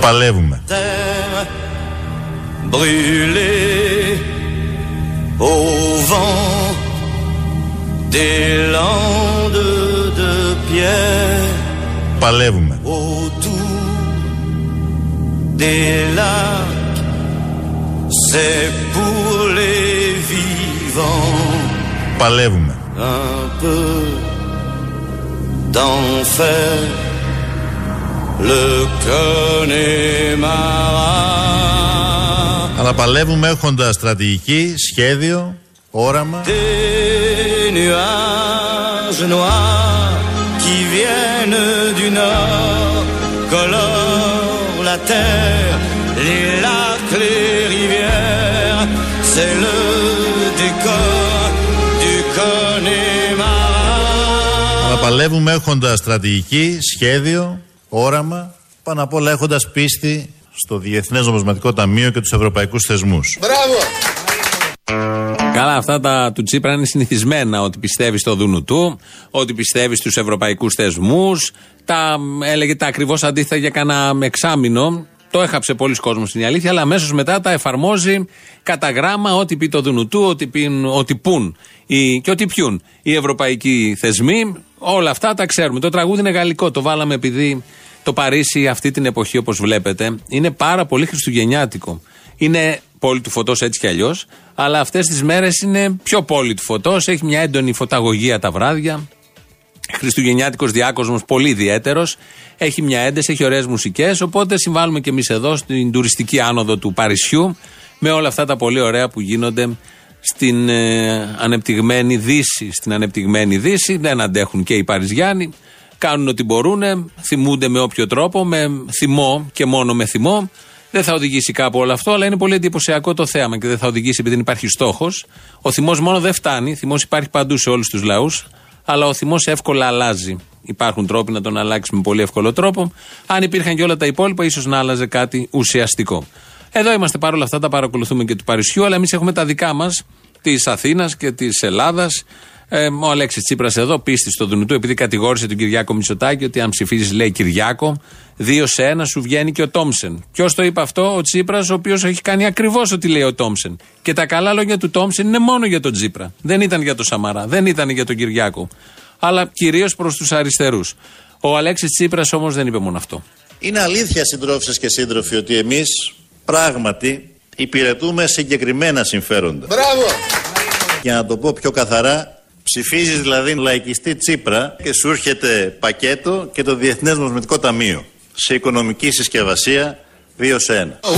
Παλεύουμε. Brûlé au vent des landes de pierre Παλεύουμε. autour des lacs, c'est pour les vivants Παλεύουμε. un peu d'enfer. Le Connemara Αλλά παλεύουμε έχοντα στρατηγική, σχέδιο, όραμα. des nuages noirs qui viennent du nord colorent la terre, les lacs, les rivières. C'est le décor du Connemara. Αλλά παλεύουμε έχοντα στρατηγική, σχέδιο, όραμα. Πάνω απ' όλα έχοντας πίστη στο Διεθνές Νομισματικό Ταμείο και τους ευρωπαϊκούς θεσμούς. Καλά, αυτά τα του Τσίπρα είναι συνηθισμένα. Ότι πιστεύει στο δούνου του, ότι πιστεύει στους ευρωπαϊκούς θεσμούς. Τα έλεγε τα ακριβώς αντίθετα για κανένα εξάμεινο. Το έχαψε πολλοί κόσμος στην αλήθεια, αλλά αμέσως μετά τα εφαρμόζει κατά γράμμα ό,τι πει το δούνου του, ό,τι, πίν, ό,τι πουν οι, και ό,τι πιούν οι ευρωπαϊκοί θεσμοί. Όλα αυτά τα ξέρουμε. Το τραγούδι είναι γαλλικό. Το βάλαμε επειδή το Παρίσι αυτή την εποχή, όπως βλέπετε, είναι πάρα πολύ χριστουγεννιάτικο. Είναι πόλη του φωτός έτσι κι αλλιώς, αλλά αυτές τις μέρες είναι πιο πόλη του φωτός. Έχει μια έντονη φωταγωγία τα βράδια. Χριστουγεννιάτικος διάκοσμος, πολύ ιδιαίτερος. Έχει μια ένταση, έχει ωραίες μουσικές. Οπότε συμβάλλουμε κι εμείς εδώ στην τουριστική άνοδο του Παρισιού με όλα αυτά τα πολύ ωραία που γίνονται στην ε, ανεπτυγμένη Δύση. Στην ανεπτυγμένη Δύση δεν αντέχουν και οι Παριζιάνοι. Κάνουν ό,τι μπορούν, θυμούνται με όποιο τρόπο, με θυμό και μόνο με θυμό. Δεν θα οδηγήσει κάπου όλο αυτό, αλλά είναι πολύ εντυπωσιακό το θέαμα και δεν θα οδηγήσει επειδή δεν υπάρχει στόχος. Ο θυμός μόνο δεν φτάνει. Θυμός υπάρχει παντού σε όλους τους λαούς, αλλά ο θυμός εύκολα αλλάζει. Υπάρχουν τρόποι να τον αλλάξει με πολύ εύκολο τρόπο. Αν υπήρχαν και όλα τα υπόλοιπα, ίσως να άλλαζε κάτι ουσιαστικό. Εδώ είμαστε παρόλα αυτά, τα παρακολουθούμε και του Παρισιού, αλλά εμείς έχουμε τα δικά μας, της Αθήνας και της Ελλάδας. Ε, ο Αλέξης Τσίπρας εδώ, πίστης στο Δουνουτού, επειδή κατηγόρησε τον Κυριάκο Μητσοτάκη ότι αν ψηφίζεις, λέει Κυριάκο, δύο σε ένα σου βγαίνει και ο Τόμσεν. Ποιος το είπε αυτό, ο Τσίπρας, ο οποίος έχει κάνει ακριβώς ό,τι λέει ο Τόμσεν. Και τα καλά λόγια του Τόμσεν είναι μόνο για τον Τσίπρα. Δεν ήταν για τον Σαμαρά, δεν ήταν για τον Κυριάκο. Αλλά κυρίως προς τους αριστερούς. Ο Αλέξης Τσίπρας όμως δεν είπε μόνο αυτό. Είναι αλήθεια συντρόφισσες και σύντροφοι ότι εμείς πράγματι υπηρετούμε συγκεκριμένα συμφέροντα. Μπράβο! Για να το πω πιο καθαρά, ψηφίζεις δηλαδή λαϊκιστή Τσίπρα και σου έρχεται πακέτο και το Διεθνές Νομισματικό Ταμείο σε οικονομική συσκευασία 2 σε 1. Au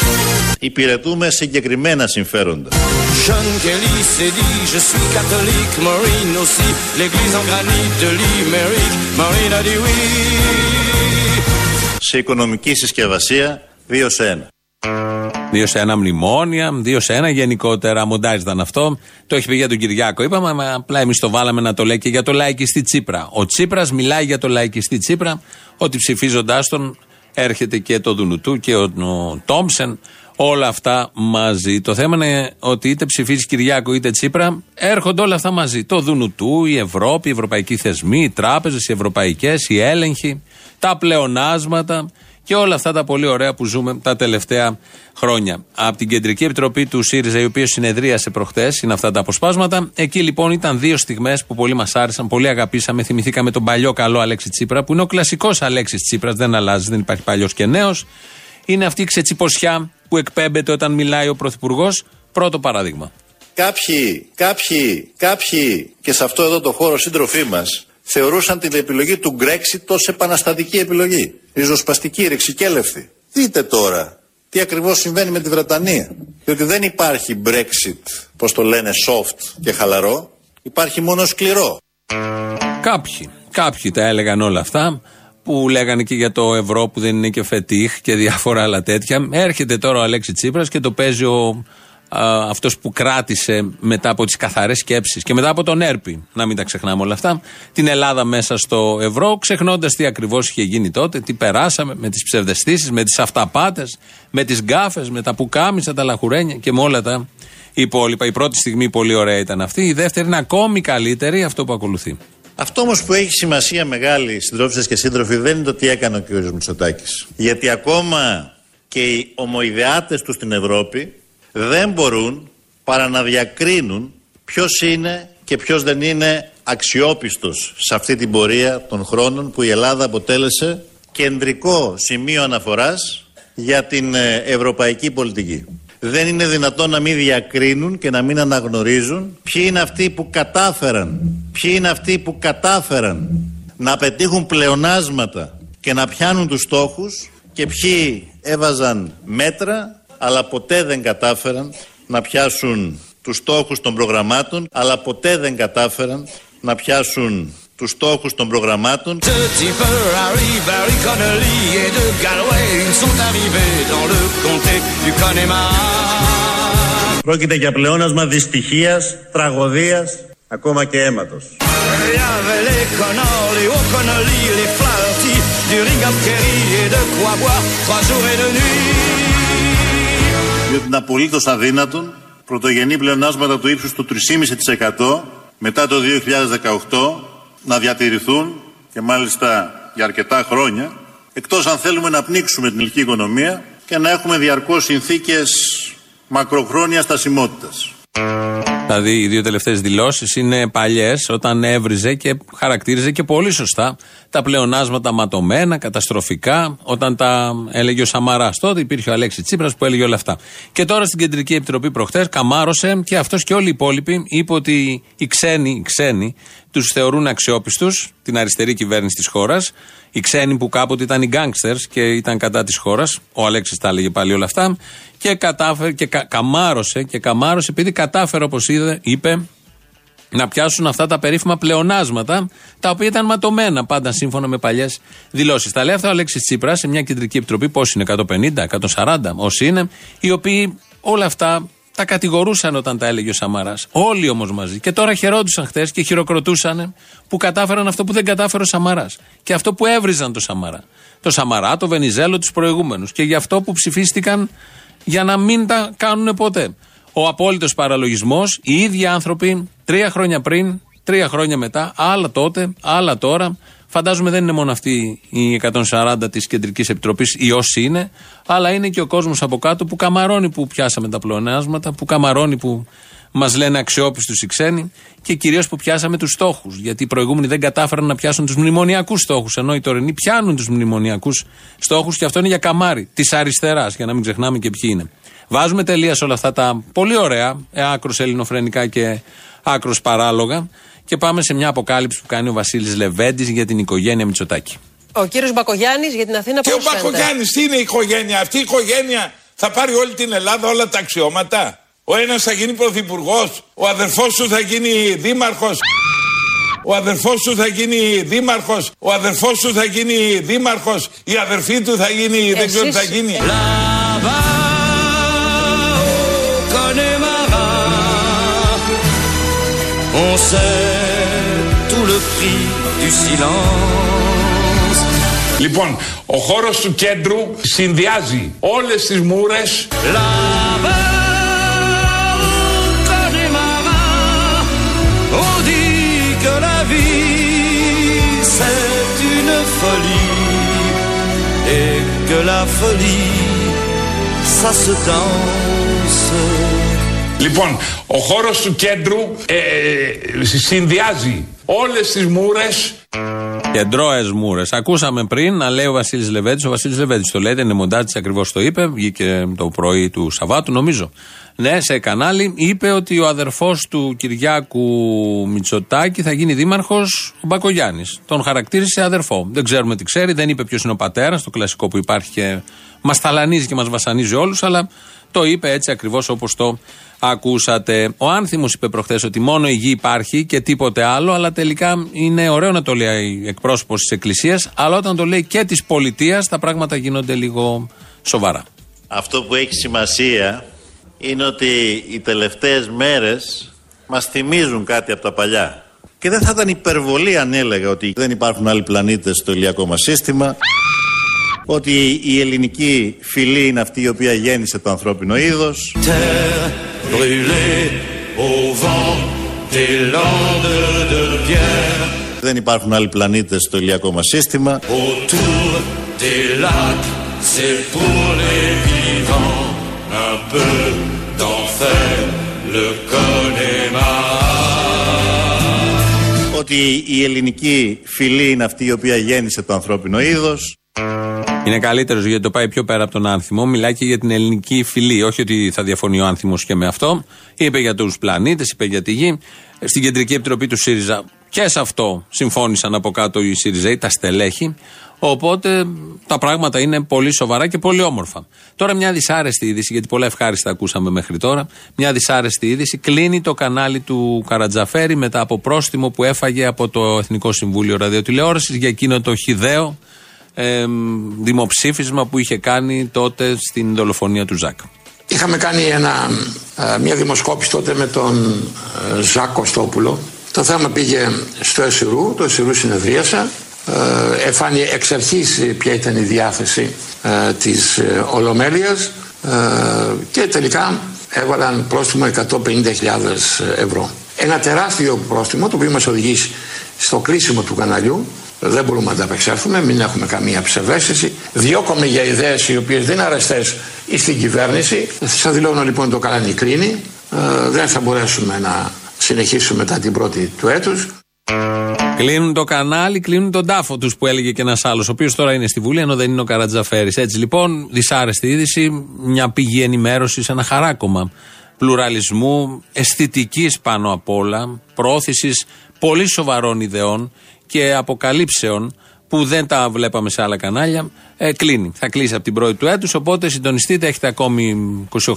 printemps suivant, le ciel irlandais était en paix. Marine a plongé nu dans un lac du Connemara. Υπηρετούμε συγκεκριμένα συμφέροντα. John Kelly s'est dit, je suis catholique, Maureen aussi, l'église en granit de Limerick, Maureen a dit oui. Σε οικονομική συσκευασία 2 σε 1. Δύο σε ένα μνημόνια, δύο σε ένα γενικότερα. Μοντάζ ήταν αυτό. Το έχει πει για τον Κυριάκο. Είπαμε, αλλά απλά εμείς το βάλαμε να το λέει και για το λαϊκιστή Τσίπρα. Ο Τσίπρας μιλάει για το λαϊκιστή Τσίπρα, ότι ψηφίζοντάς τον έρχεται και το Δουνουτού και ο, ο Τόμψεν. Όλα αυτά μαζί. Το θέμα είναι ότι είτε ψηφίζει Κυριάκο είτε Τσίπρα, έρχονται όλα αυτά μαζί. Το Δουνουτού, η Ευρώπη, οι ευρωπαϊκοί θεσμοί, οι τράπεζες, οι ευρωπαϊκές, οι έλεγχοι, τα πλεονάσματα και όλα αυτά τα πολύ ωραία που ζούμε τα τελευταία χρόνια. Από την Κεντρική Επιτροπή του ΣΥΡΙΖΑ, η οποία συνεδρίασε προχθέ, είναι αυτά τα αποσπάσματα. Εκεί λοιπόν ήταν δύο στιγμές που πολύ μας άρεσαν, πολύ αγαπήσαμε. Θυμηθήκαμε τον παλιό καλό Αλέξη Τσίπρα, που είναι ο κλασικός Αλέξης Τσίπρας, δεν αλλάζει, δεν υπάρχει παλιός και νέος. Είναι αυτή η ξετσιποσιά που εκπέμπεται όταν μιλάει ο Πρωθυπουργός. Πρώτο παράδειγμα. Κάποιοι, κάποιοι, κάποιοι και σε αυτό εδώ το χώρο σύντροφοί μας θεωρούσαν την επιλογή του Brexit ως επαναστατική επιλογή. Ριζοσπαστική, ρηξικέλευτη. Δείτε τώρα τι ακριβώς συμβαίνει με τη Βρετανία. Διότι δεν υπάρχει Brexit, πώς το λένε, soft και χαλαρό. Υπάρχει μόνο σκληρό. Κάποιοι, κάποιοι τα έλεγαν όλα αυτά που λέγανε και για το ευρώ που δεν είναι και φετίχ και διάφορα άλλα τέτοια. Έρχεται τώρα ο Αλέξη Τσίπρας και το παίζει ο αυτός που κράτησε μετά από τις καθαρές σκέψεις και μετά από τον Έρπη, να μην τα ξεχνάμε όλα αυτά, την Ελλάδα μέσα στο ευρώ, ξεχνώντας τι ακριβώς είχε γίνει τότε, τι περάσαμε με τις ψευδεστήσεις, με τις αυταπάτες, με τις γκάφες, με τα πουκάμισα, τα λαχουρένια και με όλα τα υπόλοιπα. Η πρώτη στιγμή πολύ ωραία ήταν αυτή. Η δεύτερη είναι ακόμη καλύτερη, αυτό που ακολουθεί. Αυτό όμως που έχει σημασία μεγάλη, συντρόφισσε και σύντροφοι, δεν είναι το τι έκανε ο κ. Μητσοτάκης. Γιατί ακόμα και οι ομοειδεάτες του στην Ευρώπη δεν μπορούν παρά να διακρίνουν ποιος είναι και ποιος δεν είναι αξιόπιστος σε αυτή την πορεία των χρόνων που η Ελλάδα αποτέλεσε κεντρικό σημείο αναφοράς για την ε, ευρωπαϊκή πολιτική. Δεν είναι δυνατόν να μην διακρίνουν και να μην αναγνωρίζουν ποιοι είναι αυτοί που κατάφεραν, ποιοι είναι αυτοί που κατάφεραν να πετύχουν πλεονάσματα και να πιάνουν τους στόχους και ποιοι έβαζαν μέτρα αλλά ποτέ δεν κατάφεραν να πιάσουν τους στόχους των προγραμμάτων αλλά ποτέ δεν κατάφεραν να πιάσουν τους στόχους των προγραμμάτων. Πρόκειται για πλεόνασμα δυστυχίας, τραγωδίας, ακόμα και αίματος. Διότι είναι απολύτως αδύνατον πρωτογενή πλεονάσματα του ύψους του 3,5% μετά το 2018 να διατηρηθούν και μάλιστα για αρκετά χρόνια εκτός αν θέλουμε να πνίξουμε την ελληνική οικονομία και να έχουμε διαρκώς συνθήκες μακροχρόνιας στασιμότητας. Δηλαδή, οι δύο τελευταίες δηλώσεις είναι παλιές, όταν έβριζε και χαρακτήριζε και πολύ σωστά τα πλεονάσματα ματωμένα, καταστροφικά, όταν τα έλεγε ο Σαμαράς. Τότε υπήρχε ο Αλέξης Τσίπρας που έλεγε όλα αυτά. Και τώρα στην Κεντρική Επιτροπή προχθές καμάρωσε και αυτός και όλοι οι υπόλοιποι είπε ότι οι ξένοι, οι ξένοι τους θεωρούν αξιόπιστους, την αριστερή κυβέρνηση της χώρας. Οι ξένοι που κάποτε ήταν οι γκάγκστερς και ήταν κατά της χώρας. Ο Αλέξης τα έλεγε πάλι όλα αυτά. Και κατάφερε και κα, καμάρωσε και καμάρωσε επειδή κατάφερε, όπως είπε, να πιάσουν αυτά τα περίφημα πλεονάσματα, τα οποία ήταν ματωμένα πάντα σύμφωνα με παλιές δηλώσεις. Τα λέει αυτά ο Αλέξης Τσίπρας σε μια κεντρική επιτροπή, πώς είναι, 150, 140, όσοι είναι, οι οποίοι όλα αυτά τα κατηγορούσαν όταν τα έλεγε ο Σαμαράς. Όλοι όμως μαζί. Και τώρα χαιρόντουσαν χθες και χειροκροτούσαν που κατάφεραν αυτό που δεν κατάφερε ο Σαμαράς. Και αυτό που έβριζαν το Σαμαρά. Το Σαμαρά, το Βενιζέλο, τους προηγούμενους. Και γι' αυτό που ψηφίστηκαν για να μην τα κάνουν ποτέ. Ο απόλυτος παραλογισμός, οι ίδιοι άνθρωποι τρία χρόνια πριν, τρία χρόνια μετά, άλλα τότε, άλλα τώρα. Φαντάζομαι δεν είναι μόνο αυτοί οι 140 της Κεντρικής Επιτροπής ή όσοι είναι, αλλά είναι και ο κόσμος από κάτω που καμαρώνει που πιάσαμε τα πλεονάσματα, που καμαρώνει που μας λένε αξιόπιστους οι ξένοι και κυρίως που πιάσαμε τους στόχους. Γιατί οι προηγούμενοι δεν κατάφεραν να πιάσουν τους μνημονιακούς στόχους, ενώ οι τωρινοί πιάνουν τους μνημονιακούς στόχους και αυτό είναι για καμάρι της αριστεράς, για να μην ξεχνάμε και ποιοι είναι. Βάζουμε τελεία σε όλα αυτά τα πολύ ωραία, άκρος ελληνοφρενικά και άκρος παράλογα και πάμε σε μια αποκάλυψη που κάνει ο Βασίλης Λεβέντης για την οικογένεια Μητσοτάκη. Ο κύριος Μπακογιάννης για την Αθήνα Και ο Μπακογιάννης τι είναι η οικογένεια. Αυτή; Η οικογένεια θα πάρει όλη την Ελλάδα όλα τα αξιώματα; Ο ένας θα γίνει πρωθυπουργός, ο αδερφός του θα γίνει δήμαρχος. Ο αδερφός του θα γίνει δήμαρχος, ο αδερφός του θα γίνει δήμαρχος, η αδερφή του θα γίνει, δεν ξέρω τι θα γίνει. On sait tout le prix du silence. Λοιπόν, ο χώρος του κέντρου συνδυάζει όλες τις μούρες. et que la folie, ça se danse. Λοιπόν, ο χώρος του κέντρου ε, ε συνδυάζει όλες τις μούρες Κεντρώες μούρες. Ακούσαμε πριν να λέει ο Βασίλης Λεβέντης. Ο Βασίλης Λεβέντης το λέει, δεν είναι μοντάζ, ακριβώς το είπε. Βγήκε το πρωί του Σαββάτου, νομίζω. Ναι, σε κανάλι. Είπε ότι ο αδερφός του Κυριάκου Μητσοτάκη θα γίνει δήμαρχος ο Μπακογιάννης. Τον χαρακτήρισε αδερφό. Δεν ξέρουμε τι ξέρει, δεν είπε ποιος είναι ο πατέρας, το κλασικό που υπάρχει και μας ταλανίζει και μας βασανίζει όλους, αλλά το είπε έτσι ακριβώς όπως το ακούσατε. Ο Άνθιμος είπε προχθές ότι μόνο η γη υπάρχει και τίποτε άλλο, αλλά τελικά είναι ωραίο να το λέει εκπρόσωπος της Εκκλησίας, αλλά όταν το λέει και της πολιτείας, τα πράγματα γίνονται λίγο σοβαρά. Αυτό που έχει σημασία είναι ότι οι τελευταίες μέρες μας θυμίζουν κάτι από τα παλιά. Και δεν θα ήταν υπερβολή αν έλεγα ότι δεν υπάρχουν άλλοι πλανήτες στο ηλιακό μας σύστημα. Ότι η ελληνική φυλή είναι αυτή η οποία γέννησε το ανθρώπινο είδος. Terre brûlée au vent des landes de pierre. Δεν υπάρχουν άλλοι πλανήτες στο ηλιακό μας σύστημα. Autour des lacs, c'est pour les vivants. Un peu d'enfer, le connéma. Ότι η ελληνική φυλή είναι αυτή η οποία γέννησε το ανθρώπινο είδος. Είναι καλύτερος γιατί το πάει πιο πέρα από τον άνθιμο. Μιλάει και για την ελληνική φυλή. Όχι ότι θα διαφωνεί ο άνθιμος και με αυτό. Είπε για τους πλανήτες, είπε για τη γη. Στην Κεντρική Επιτροπή του ΣΥΡΙΖΑ και σε αυτό συμφώνησαν από κάτω οι ΣΥΡΙΖΑΙ, τα στελέχη. Οπότε τα πράγματα είναι πολύ σοβαρά και πολύ όμορφα. Τώρα μια δυσάρεστη είδηση, γιατί πολλά ευχάριστα ακούσαμε μέχρι τώρα. Μια δυσάρεστη είδηση. Κλείνει το κανάλι του Καρατζαφέρη μετά από πρόστιμο που έφαγε από το Εθνικό Συμβούλιο Ραδιοτηλεόρασης για εκείνο το χιδαίο ε, δημοψήφισμα που είχε κάνει τότε στην δολοφονία του Ζακ. Είχαμε κάνει ένα, ε, μια δημοσκόπηση τότε με τον ε, Ζακ Κωστόπουλο. Το θέμα πήγε στο ΕΣΥΡΟΥ, το ΕΣΥΡΟΥ συνεδρίασα. Ε, εφάνει εξ αρχής ποια ήταν η διάθεση ε, της ε, Ολομέλειας ε, και τελικά έβαλαν πρόστιμο 150.000 ευρώ. Ένα τεράστιο πρόστιμο το οποίο μας οδηγήσει στο κλείσιμο του καναλιού δεν μπορούμε να ανταπεξέλθουμε, μην έχουμε καμία ψευδέστηση. Διώκομαι για ιδέες οι οποίες δεν είναι αρεστές στην κυβέρνηση. Σας δηλώνω λοιπόν το κανάλι κλείνει. Ε, δεν θα μπορέσουμε να συνεχίσουμε μετά την πρώτη του έτους. Κλείνουν το κανάλι, κλείνουν τον τάφο τους που έλεγε και ένας άλλος, ο οποίος τώρα είναι στη Βουλή, ενώ δεν είναι ο Καρατζαφέρης. Έτσι λοιπόν, δυσάρεστη είδηση, μια πηγή ενημέρωσης, ένα χαράκομα πλουραλισμού, αισθητικής πάνω απ' όλα, πρόθεση πολύ σοβαρών ιδεών και αποκαλύψεων που δεν τα βλέπαμε σε άλλα κανάλια, ε, κλείνει. Θα κλείσει από την πρώτη του έτους. Οπότε συντονιστείτε, έχετε ακόμη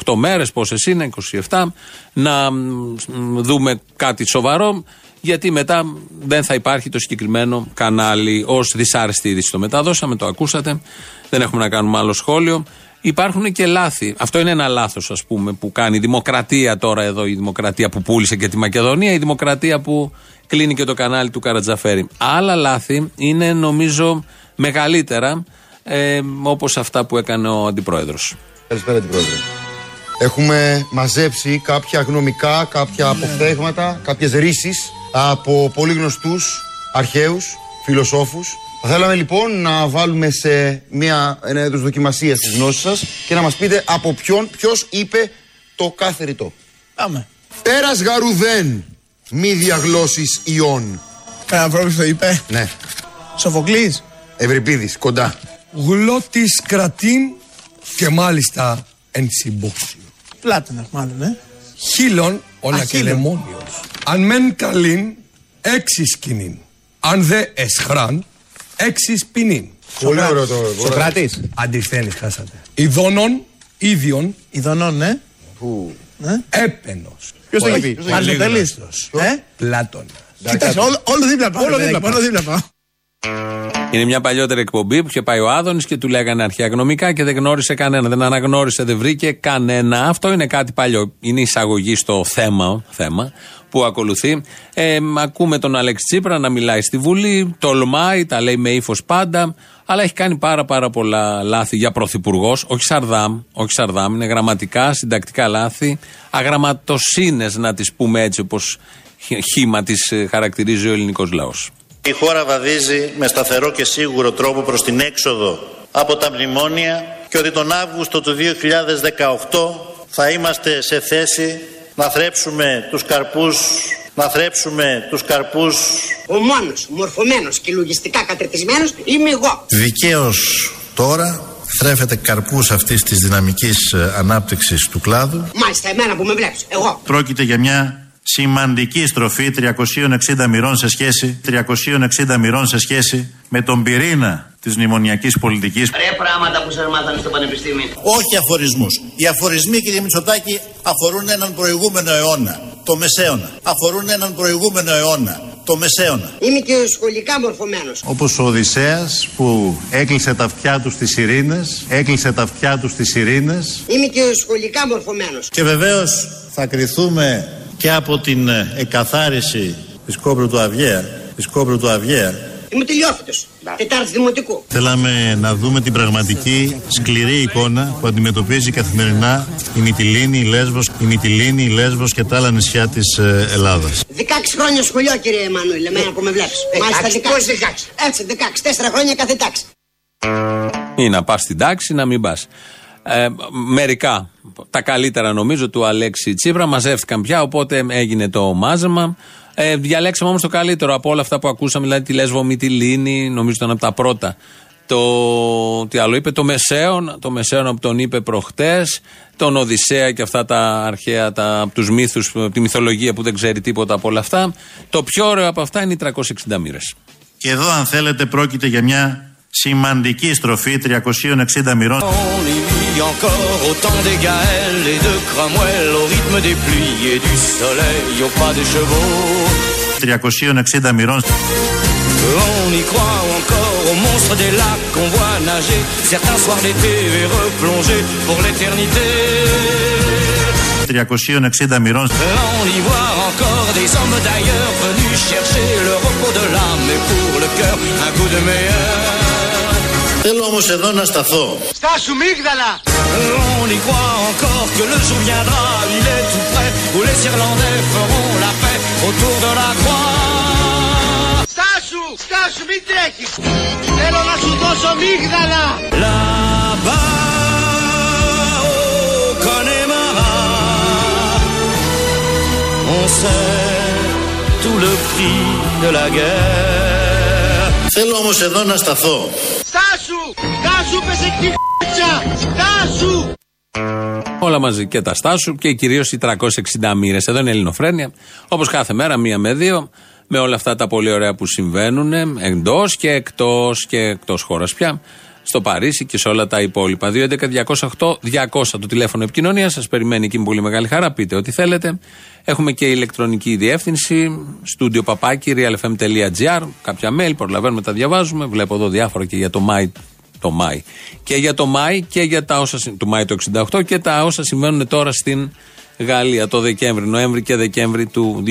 28 μέρες, πόσες είναι, 27, να μ, δούμε κάτι σοβαρό, γιατί μετά δεν θα υπάρχει το συγκεκριμένο κανάλι ως δυσάρεστη είδηση. Το μεταδώσαμε, το ακούσατε, δεν έχουμε να κάνουμε άλλο σχόλιο. Υπάρχουν και λάθη. Αυτό είναι ένα λάθος, ας πούμε, που κάνει η δημοκρατία τώρα εδώ, η δημοκρατία που πούλησε και τη Μακεδονία, η δημοκρατία που κλείνει και το κανάλι του Καρατζαφέρη. Άλλα λάθη είναι νομίζω μεγαλύτερα, ε, όπως αυτά που έκανε ο αντιπρόεδρος. Καλησπέρα, Αντιπρόεδρε. Έχουμε μαζέψει κάποια γνωμικά, κάποια αποφθέγματα, κάποιες ρίσει από πολύ γνωστούς αρχαίους φιλοσόφους. Θα θέλαμε λοιπόν να βάλουμε σε μια, ένα είδο δοκιμασίας της γνώσης σας και να μας πείτε από ποιον, ποιος είπε το κάθε ρητό. Πάμε. Πέρας γαρουδέν, μη διαγλώσεις ιών. Κανένα ανθρώπου το είπε; Ναι. Σοφοκλής. Ευρυπίδης, κοντά. γλώτης κρατήν και μάλιστα εν συμπόσιο. Πλάτωνας, μάλλον, ε. Χίλων ο Α, χίλων. Λακεδαιμόνιος. Αν μεν καλήν, έξι σκηνήν. Αν δε εσχράν, έξι ποινήν. Πολύ ωραίο το. Σοκράτης. Αντισθένεις χάσατε. Ιδώνων, ίδιον, Ιδονών, ε. Που. έπαινος. Ποιος το έχει Όχι, πει; Αριστοτέλη. Ε; Πλάτωνας. Κοίταξε, όλο, όλο δίπλα πάω. Όλο δίπλα πάω. Όλο δίπλα πάω. Είναι μια παλιότερη εκπομπή που είχε πάει ο Άδωνης και του λέγανε αρχαία γνωμικά και δεν γνώρισε κανένα. Δεν αναγνώρισε, δεν βρήκε κανένα. Αυτό είναι κάτι παλιό. Είναι εισαγωγή στο θέμα, θέμα που ακολουθεί. Ε, ακούμε τον Αλέξη Τσίπρα να μιλάει στη Βουλή, τολμάει, τα λέει με ύφος πάντα, αλλά έχει κάνει πάρα πάρα πολλά λάθη για πρωθυπουργός. Όχι Σαρδάμ, όχι Σαρδάμ, είναι γραμματικά, συντακτικά λάθη, αγραμματοσύνες να τις πούμε έτσι όπως χήμα τις χαρακτηρίζει ο ελληνικός λαός. Η χώρα βαδίζει με σταθερό και σίγουρο τρόπο προς την έξοδο από τα μνημόνια και ότι τον Αύγουστο του 2018 θα είμαστε σε θέση να θρέψουμε τους καρπούς να θρέψουμε τους καρπούς Ο μόνος μορφωμένος και λογιστικά κατρετισμένος είμαι εγώ. δικαίως τώρα θρέφεται καρπούς αυτής της δυναμικής ε, ανάπτυξης του κλάδου Μάλιστα εμένα που με βλέπεις, εγώ. Πρόκειται για μια σημαντική στροφή 360 μοιρών σε σχέση 360 μοιρών σε σχέση με τον πυρήνα της μνημονιακής πολιτικής Ρε πράγματα που σας μάθανε στο πανεπιστήμιο. Όχι αφορισμούς. Οι αφορισμοί κύριε Μητσοτάκη αφορούν έναν προηγούμενο αιώνα, το μεσαίωνα. Αφορούν έναν προηγούμενο αιώνα, το μεσαίωνα. Είμαι και σχολικά μορφωμένος. Όπως ο Οδυσσέας που έκλεισε τα αυτιά του στις ειρήνες, έκλεισε τα αυτιά του στις ειρήνες Είμαι και σχολικά μορφωμένος. και βεβαίως θα κριθούμε και από την ε, εκαθάριση της κόμπρου του Αυγαία, της κόμπρου του Αυγαία Είμαι τελειόφυτο. Τετάρτη δημοτικού. Θέλαμε να δούμε την πραγματική σκληρή εικόνα που αντιμετωπίζει καθημερινά η Μυτιλίνη, η Λέσβος, η Μυτιλίνη, η Λέσβος και τα άλλα νησιά της ε, Ελλάδας. 16 χρόνια σχολείο, κύριε Εμμανουήλ, εμένα που με βλέπεις. Μάλιστα 16. Πώς 16. Έτσι, 16. Τέσσερα χρόνια κάθε τάξη. Ή να πας στην τάξη, να μην πας. Ε, μερικά, τα καλύτερα νομίζω του Αλέξη Τσίπρα μαζεύτηκαν πια, οπότε έγινε το μάζεμα. Ε, διαλέξαμε όμως το καλύτερο από όλα αυτά που ακούσαμε, δηλαδή τη Λέσβο Μυτιλίνη, νομίζω ήταν από τα πρώτα. Το, τι άλλο είπε, το Μεσαίων, το Μεσαίων που τον είπε προχτές, τον Οδυσσέα και αυτά τα αρχαία, τα, από τους μύθους, τη μυθολογία που δεν ξέρει τίποτα από όλα αυτά. Το πιο ωραίο από αυτά είναι οι 360 μοίρες. Και εδώ αν θέλετε πρόκειται για μια σημαντική στροφή 360 μοιρών. On y vit encore au temps des Gaëls et de Cromwell, au rythme des pluies et du soleil, au pas des chevaux. 360 μοιρών. On y croit encore aux monstres des lacs qu'on voit nager, certains soirs d'été et replonger pour l'éternité. 360 μοιρών. On y voit encore des hommes d'ailleurs venus chercher le repos de l'âme et pour le cœur un coup de meilleur. Θέλω όμως εδώ να σταθώ. Στάσου μίγδαλα! On y croit encore que le jour viendra, il est tout près, où les Irlandais feront la paix autour de la croix. Στάσου! Στάσου, μην τρέχεις! Θέλω να σου δώσω μίγδαλα! Là-bas, au Connemara, on sait tout le prix de la guerre. Θέλω όμως εδώ να σταθώ. Στάσου! Στάσου, πες εκεί χ***τσα! Στάσου! Όλα μαζί και τα στάσου και κυρίως οι 360 μοίρες. Εδώ είναι η Ελληνοφρένεια. Όπως κάθε μέρα, μία με δύο, με όλα αυτά τα πολύ ωραία που συμβαίνουν εντός και εκτός και εκτός χώρας πια. Στο Παρίσι και σε όλα τα υπόλοιπα. 2.11.208.200 το τηλέφωνο επικοινωνίας. Σας περιμένει εκεί με πολύ μεγάλη χαρά. Πείτε ό,τι θέλετε. Έχουμε και ηλεκτρονική διεύθυνση. Στούντιο παπάκι, realfm.gr. Κάποια mail, προλαβαίνουμε, τα διαβάζουμε. Βλέπω εδώ διάφορα και για το Μάη το Μάη. Και για το Μάη και για τα όσα. του Μάη το 68 και τα όσα συμβαίνουν τώρα στην Γαλλία το Δεκέμβρη, Νοέμβρη και Δεκέμβρη του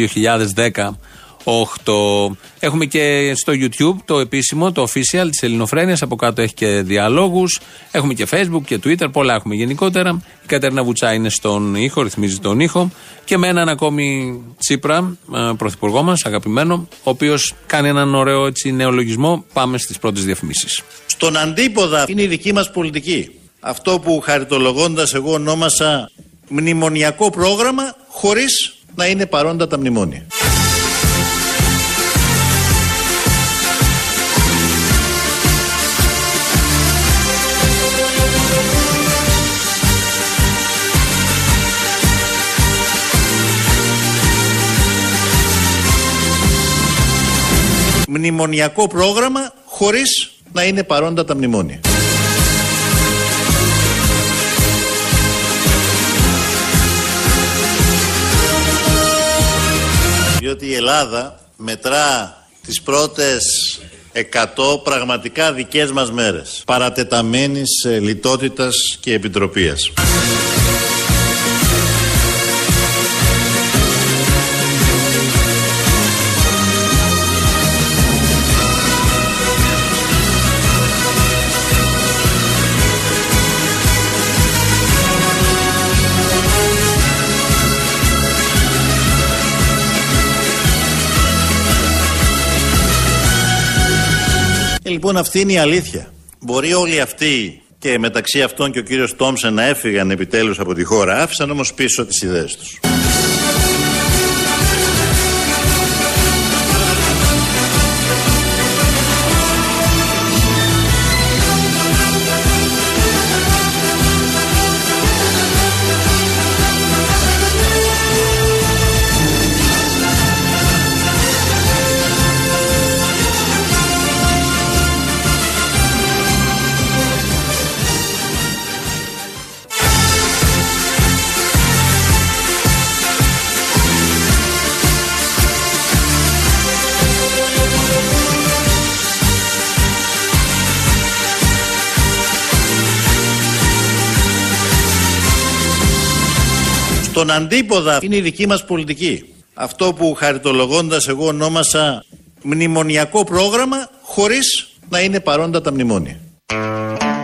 2018. Έχουμε και στο YouTube το επίσημο, το official της Ελληνοφρένειας. Από κάτω έχει και διαλόγους. Έχουμε και Facebook και Twitter. Πολλά έχουμε γενικότερα. Η Κατέρνα Βουτσά είναι στον ήχο, ρυθμίζει τον ήχο. Και με έναν ακόμη Τσίπρα, ε, πρωθυπουργό μας, αγαπημένο, ο οποίος κάνει έναν ωραίο έτσι, νεολογισμό. Πάμε στις πρώτες διαφημίσεις. Στον αντίποδα είναι η δική μας πολιτική. Αυτό που χαριτολογώντας εγώ ονόμασα μνημονιακό πρόγραμμα χωρίς να είναι παρόντα τα μνημόνια. Μνημονιακό πρόγραμμα χωρίς να είναι παρόντα τα μνημόνια. Διότι η Ελλάδα μετρά τις πρώτες 100 πραγματικά δικές μας μέρες παρατεταμένης ε, λιτότητας και επιτροπίας. Λοιπόν αυτή είναι η αλήθεια. Μπορεί όλοι αυτοί και μεταξύ αυτών και ο κύριος Τόμσεν να έφυγαν επιτέλους από τη χώρα, άφησαν όμως πίσω τις ιδέες τους. Στον αντίποδα είναι η δική μας πολιτική. Αυτό που χαριτολογώντας εγώ ονόμασα μνημονιακό πρόγραμμα χωρίς να είναι παρόντα τα μνημόνια.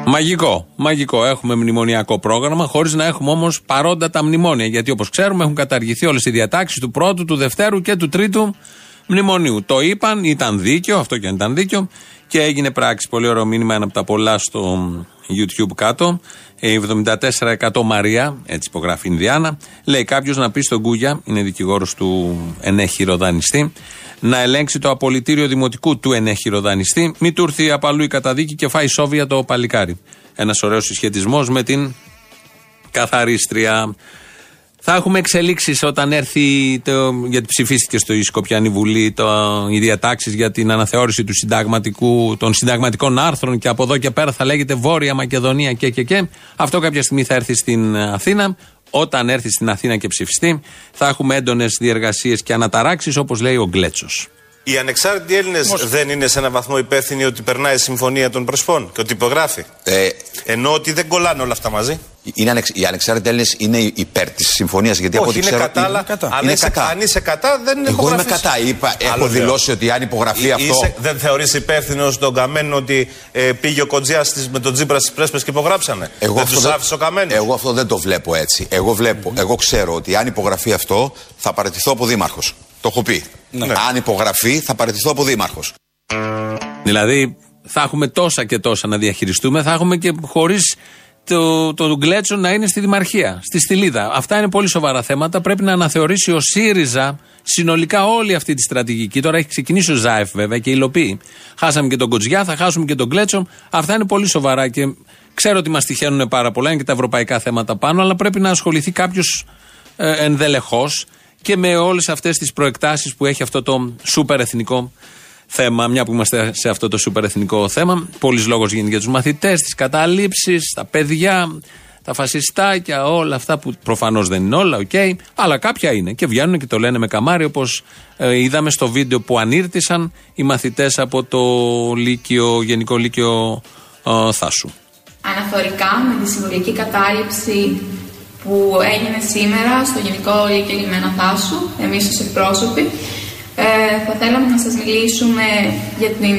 Μαγικό, μαγικό. Έχουμε μνημονιακό πρόγραμμα, χωρίς να έχουμε όμως παρόντα τα μνημόνια. Γιατί όπως ξέρουμε έχουν καταργηθεί όλες οι διατάξεις του πρώτου, του δευτέρου και του τρίτου μνημονίου. Το είπαν, ήταν δίκαιο, αυτό και αν ήταν δίκαιο, και έγινε πράξη. Πολύ ωραίο μήνυμα, ένα από τα πολλά στο YouTube κάτω. Ε, 74 εκατομμαρία, έτσι υπογράφει η Ινδιάνα. Λέει κάποιος να πει στον Κούγια, είναι δικηγόρος του ενέχειρο δανειστή, να ελέγξει το απολυτήριο δημοτικού του ενέχειρο δανειστή. Μην του έρθει απ' αλλού η καταδίκη και φάει σόβια το παλικάρι. Ένας ωραίος συσχετισμός με την καθαρίστρια. Θα έχουμε εξελίξεις όταν έρθει, το, γιατί ψηφίστηκε στο Σκοπιανή Βουλή το, οι διατάξεις για την αναθεώρηση του συνταγματικού, των συνταγματικών άρθρων και από εδώ και πέρα θα λέγεται Βόρεια Μακεδονία και και και. Αυτό κάποια στιγμή θα έρθει στην Αθήνα. Όταν έρθει στην Αθήνα και ψηφιστεί, θα έχουμε έντονες διεργασίες και αναταράξεις, όπως λέει ο Γκλέτσος. Οι ανεξάρτητοι Έλληνες δεν είναι σε έναν βαθμό υπεύθυνοι ότι περνάει η συμφωνία των προσφών και ότι υπογράφει. Ε, Ενώ ότι δεν κολλάνε όλα αυτά μαζί. είναι ανεξ, οι ανεξάρτητοι Έλληνες είναι υπέρ της συμφωνίας. Γιατί από Όχι, ό,τι είναι ξέρω. κατά, αλλά αν είναι είσαι, κατά. αν είσαι κατά, δεν είναι Εγώ είμαι κατά. Είπα, έχω δηλώσει ότι αν υπογραφεί αυτό. δεν θεωρείς υπεύθυνο τον Καμένο ότι ε, πήγε ο Κοντζιά με τον Τζίπρα στις πρέσπες και υπογράψανε; Εγώ δεν αυτό τους άφησε ο Καμένος; Εγώ αυτό δεν το βλέπω έτσι. Εγώ, βλέπω, εγώ ξέρω ότι αν υπογραφεί αυτό θα παραιτηθώ από δήμαρχος. Το έχω πει. Ναι. Αν υπογραφεί θα παραιτηθώ από δήμαρχος. Δηλαδή θα έχουμε τόσα και τόσα να διαχειριστούμε, θα έχουμε και χωρίς το, το Γκλέτσο να είναι στη Δημαρχία, στη Στυλίδα. Αυτά είναι πολύ σοβαρά θέματα. Πρέπει να αναθεωρήσει ο ΣΥΡΙΖΑ συνολικά όλη αυτή τη στρατηγική. Τώρα έχει ξεκινήσει ο ΖΑΕΦ βέβαια και υλοποιεί. Χάσαμε και τον Κοτζιά, θα χάσουμε και τον Γκλέτσο. Αυτά είναι πολύ σοβαρά και ξέρω ότι μας τυχαίνουν πάρα πολλά, είναι και τα ευρωπαϊκά θέματα πάνω, αλλά πρέπει να ασχοληθεί κάποιος ε, ενδελεχώς και με όλες αυτές τις προεκτάσεις που έχει αυτό το σούπερ εθνικό θέμα. Μια που είμαστε σε αυτό το σούπερ εθνικό θέμα, πολύς λόγος γίνεται για τους μαθητές, τις καταλήψεις, τα παιδιά, τα φασιστάκια, όλα αυτά που προφανώς δεν είναι όλα, οκ, αλλά κάποια είναι και βγαίνουν και το λένε με καμάρι, όπως είδαμε στο βίντεο που ανήρτησαν οι μαθητές από το Λύκειο, Γενικό Λύκειο ε, Θάσου. Αναφορικά με τη συμβολική κατάληψη που έγινε σήμερα στο Γενικό Λύκειο Λιμένα Θάσου, εμείς ως εκπρόσωποι, ε, θα θέλαμε να σας μιλήσουμε για, την,